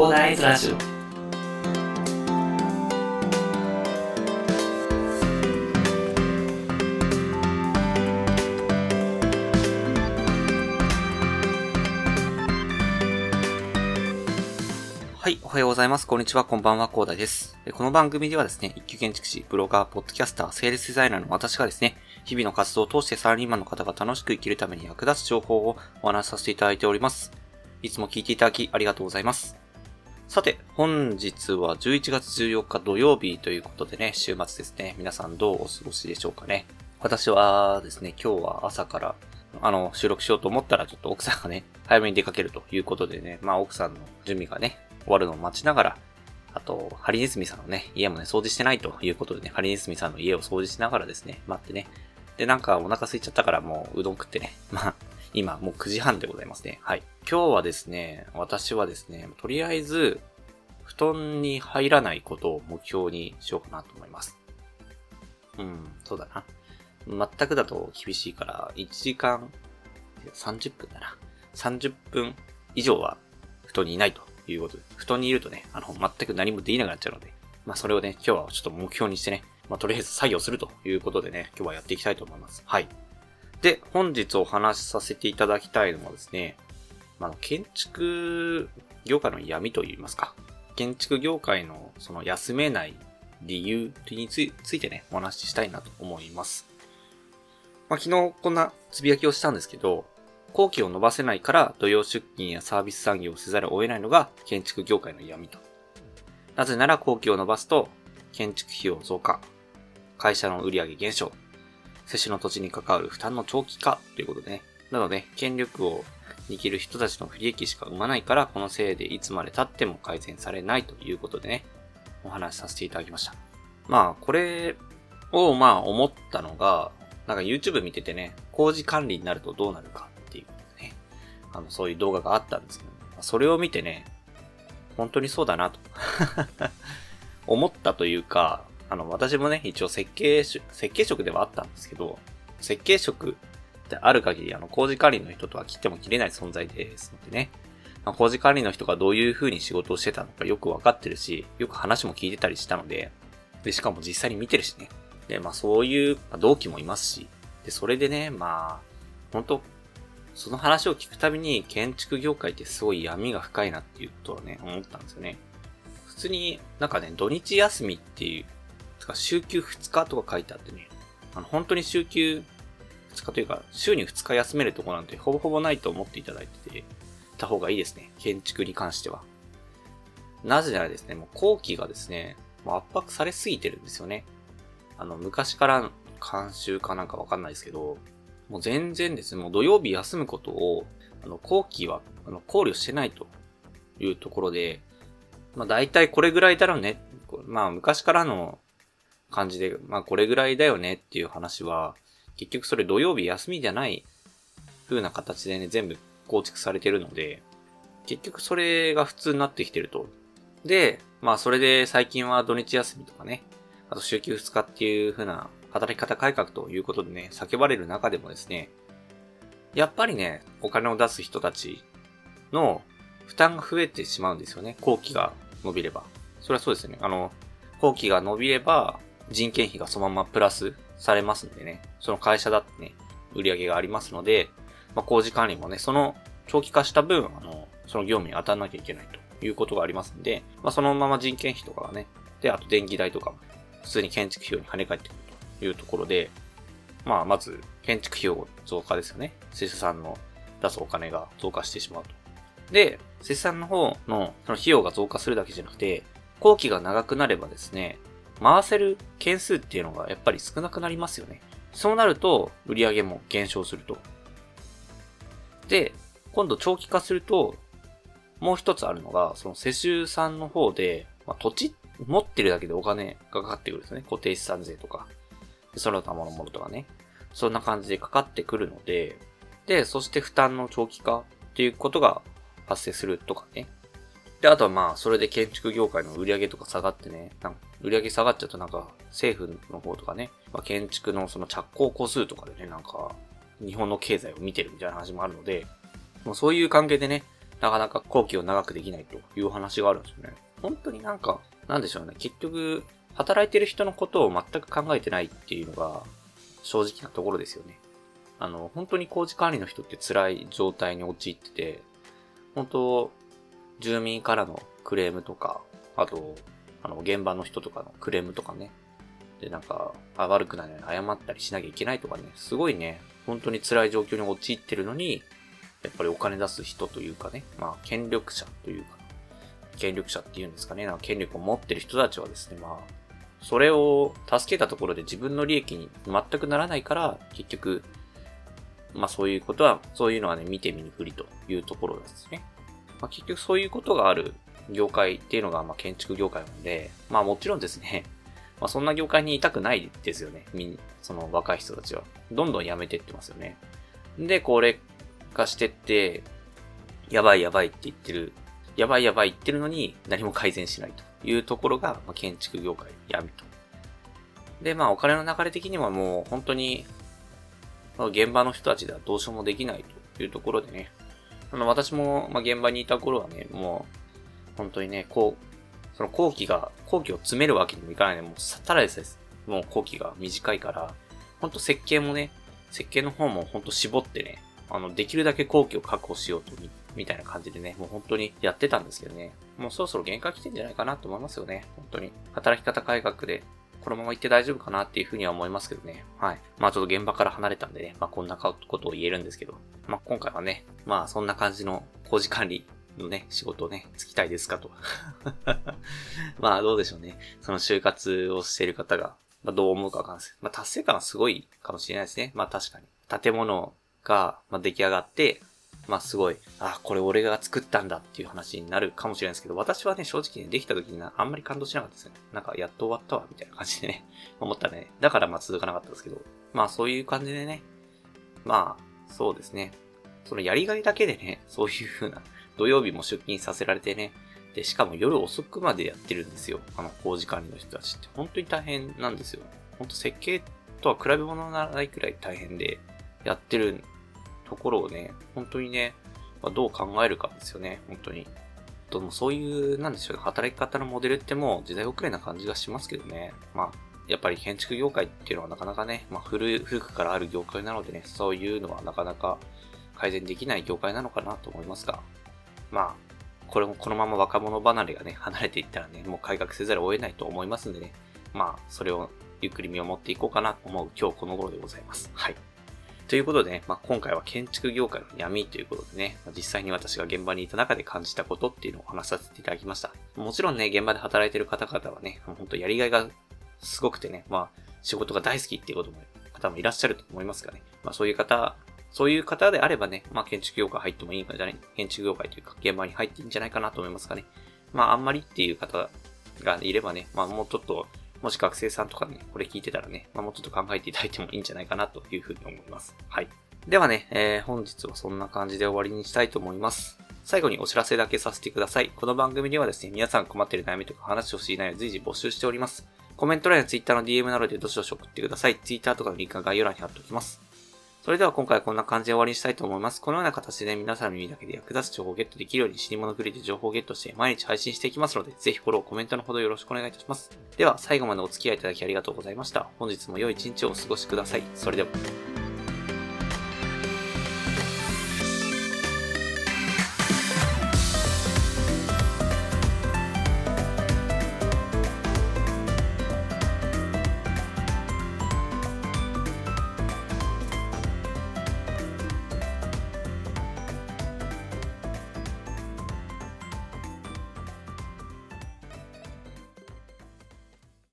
広大ズラジオはい、おはようございます。こんにちは、こんばんは、コーダです。この番組ではですね、一級建築士、ブロガー、ポッドキャスター、セールスデザイナーの私がですね、日々の活動を通してサラリーマンの方が楽しく生きるために役立つ情報をお話しさせていただいております。いつも聞いていただきありがとうございます。さて、本日は11月14日土曜日ということでね、週末ですね。皆さんどうお過ごしでしょうかね。私はですね、今日は朝から、あの、収録しようと思ったら、ちょっと奥さんがね、早めに出かけるということでね、まあ奥さんの準備がね、終わるのを待ちながら、あと、ハリネズミさんのね、家もね、掃除してないということでね、ハリネズミさんの家を掃除しながらですね、待ってね。で、なんかお腹空いちゃったからもううどん食ってね。まあ、今もう9時半でございますね。はい。今日はですね、私はですね、とりあえず、布団に入らないことを目標にしようかなと思います。うん、そうだな。全くだと厳しいから、1時間30分だな。30分以上は布団にいないということで、布団にいるとね、あの、全く何もできなくなっちゃうので、まあそれをね、今日はちょっと目標にしてね、まあとりあえず作業するということでね、今日はやっていきたいと思います。はい。で、本日お話しさせていただきたいのはですね、まあ、建築業界の闇といいますか、建築業界のその休めない理由についてね、お話ししたいなと思います。まあ、昨日こんなつぶやきをしたんですけど、工期を伸ばせないから土曜出勤やサービス産業をせざるを得ないのが建築業界の闇と。なぜなら工期を伸ばすと建築費用増加、会社の売上減少、接種の土地に関わる負担の長期化ということでね。なので、権力を握る人たちの不利益しか生まないから、このせいでいつまで経っても改善されないということでね、お話しさせていただきました。まあ、これをまあ思ったのが、なんか YouTube 見ててね、工事管理になるとどうなるかっていうね、あの、そういう動画があったんですけど、それを見てね、本当にそうだなと。思ったというか、あの、私もね、一応設計、設計職ではあったんですけど、設計職である限り、あの、工事管理の人とは切っても切れない存在ですのでね、まあ、工事管理の人がどういう風に仕事をしてたのかよくわかってるし、よく話も聞いてたりしたので、で、しかも実際に見てるしね。で、まあそういう同期もいますし、で、それでね、まあ、本当その話を聞くたびに建築業界ってすごい闇が深いなっていうことをね、思ったんですよね。普通になんかね、土日休みっていう、つか週休2日とか書いてあってね、あの、本当に週休2日というか、週に2日休めるとこなんてほぼほぼないと思っていただいてて、た方がいいですね。建築に関しては。なぜならですね、もう後期がですね、もう圧迫されすぎてるんですよね。あの、昔から慣習かなんかわかんないですけど、もう全然ですね、もう土曜日休むことを、あの、後期は、あの、考慮してないというところで、まあ大体これぐらいだろうね。まあ昔からの感じで、まあこれぐらいだよねっていう話は、結局それ土曜日休みじゃない風な形でね、全部構築されてるので、結局それが普通になってきてると。で、まあそれで最近は土日休みとかね、あと週休2日っていう風な働き方改革ということでね、叫ばれる中でもですね、やっぱりね、お金を出す人たちの負担が増えてしまうんですよね。後期が伸びれば。それはそうですよね。あの、後期が伸びれば人件費がそのままプラスされますんでね、その会社だってね、売り上げがありますので、まあ、工事管理もね、その長期化した分、あの、その業務に当たらなきゃいけないということがありますんで、まあ、そのまま人件費とかがね、で、あと電気代とかも、普通に建築費用に跳ね返ってくるというところで、まあ、まず、建築費用増加ですよね。施主さんの出すお金が増加してしまうと。で、施主さんの方のその費用が増加するだけじゃなくて、工期が長くなればですね、回せる件数っていうのがやっぱり少なくなりますよね。そうなると、売り上げも減少すると。で、今度長期化すると、もう一つあるのが、その世襲さんの方で、まあ、土地持ってるだけでお金がかかってくるんですね。固定資産税とか、その他ものものとかね。そんな感じでかかってくるので、で、そして負担の長期化っていうことが発生するとかね。で、あとはまあ、それで建築業界の売り上げとか下がってね、なんか売り上げ下がっちゃうとなんか、政府の方とかね、まあ、建築のその着工個数とかでね、なんか、日本の経済を見てるみたいな話もあるので、もうそういう関係でね、なかなか後期を長くできないという話があるんですよね。本当になんか、なんでしょうね。結局、働いてる人のことを全く考えてないっていうのが正直なところですよね。あの、本当に工事管理の人って辛い状態に陥ってて、本当、住民からのクレームとか、あと、あの、現場の人とかのクレームとかね。で、なんか、あ悪くないのに謝ったりしなきゃいけないとかね。すごいね、本当に辛い状況に陥ってるのに、やっぱりお金出す人というかね、まあ、権力者というか、権力者っていうんですかね、なんか権力を持ってる人たちはですね、まあ、それを助けたところで自分の利益に全くならないから、結局、まあそういうことは、そういうのはね、見て見ぬふりというところですね。まあ結局そういうことがある業界っていうのが、まあ建築業界なので、まあもちろんですね、まあそんな業界にいたくないですよね。みん、その若い人たちは。どんどん辞めてってますよね。で、高齢化してって、やばいやばいって言ってる、やばいやばい言ってるのに何も改善しないというところが、まあ、建築業界闇と。で、まあお金の流れ的にはもう本当に現場の人たちではどうしようもできないというところでね、あの、私も、まあ、現場にいた頃はね、もう、本当にね、こう、その後期が、後期を詰めるわけにもいかないね。もう、ただです。もう後期が短いから、本当設計もね、設計の方も本当絞ってね、あの、できるだけ後期を確保しようとみ、みたいな感じでね、もう本当にやってたんですけどね、もうそろそろ限界来てんじゃないかなと思いますよね。本当に。働き方改革でこのまま行って大丈夫かなっていうふうには思いますけどね。はい。まあちょっと現場から離れたんでね、まあこんなことを言えるんですけど、まあ今回はね、まあそんな感じの工事管理のね、仕事をね、つきたいですかと。まあどうでしょうね。その就活をしている方が、まあどう思うかわかんないです。まあ達成感はすごいかもしれないですね。まあ確かに。建物が、出来上がって、まあすごい、あ、これ俺が作ったんだっていう話になるかもしれないですけど、私はね、正直ね、できた時にあんまり感動しなかったですね。なんか、やっと終わったわ、みたいな感じでね、思ったね。だからまあ続かなかったですけど、まあそういう感じでね、まあ、そうですね。そのやりがいだけでね、そういう風な、土曜日も出勤させられてね、で、しかも夜遅くまでやってるんですよ。あの、工事管理の人たちって。本当に大変なんですよ。本当設計とは比べ物にならないくらい大変で、やってるところをね、本当にね、まあ、どう考えるかですよね、本当に。でもそういう、なんでしょうね、働き方のモデルってもう時代遅れな感じがしますけどね。まあ、やっぱり建築業界っていうのはなかなかね、まあ古、古くからある業界なのでね、そういうのはなかなか改善できない業界なのかなと思いますが、まあ、これもこのまま若者離れがね、離れていったらね、もう改革せざるを得ないと思いますんでね、まあ、それをゆっくり見守っていこうかなと思う今日この頃でございます。はい。ということでね、まあ、今回は建築業界の闇ということでね、ま実際に私が現場にいた中で感じたことっていうのを話させていただきました。もちろんね、現場で働いてる方々はね、本当やりがいがすごくてね、まあ、仕事が大好きっていうことも、方もいらっしゃると思いますがね、まあそういう方、そういう方であればね、まあ建築業界入ってもいいんじゃない、建築業界というか現場に入っていいんじゃないかなと思いますかね。まああんまりっていう方がいればね、まあもうちょっともし学生さんとかね、これ聞いてたらね、まあ、もうちょっと考えていただいてもいいんじゃないかなというふうに思います。はい。ではね、えー、本日はそんな感じで終わりにしたいと思います。最後にお知らせだけさせてください。この番組ではですね、皆さん困ってる悩みとか話していないを随時募集しております。コメント欄や Twitter の DM などでどしどし送ってください。Twitter とかのリンクは概要欄に貼っておきます。それでは今回はこんな感じで終わりにしたいと思います。このような形で皆さんの耳だけで役立つ情報をゲットできるように死に物狂いで情報をゲットして毎日配信していきますので、ぜひフォロー、コメントのほどよろしくお願いいたします。では最後までお付き合いいただきありがとうございました。本日も良い一日をお過ごしください。それでは。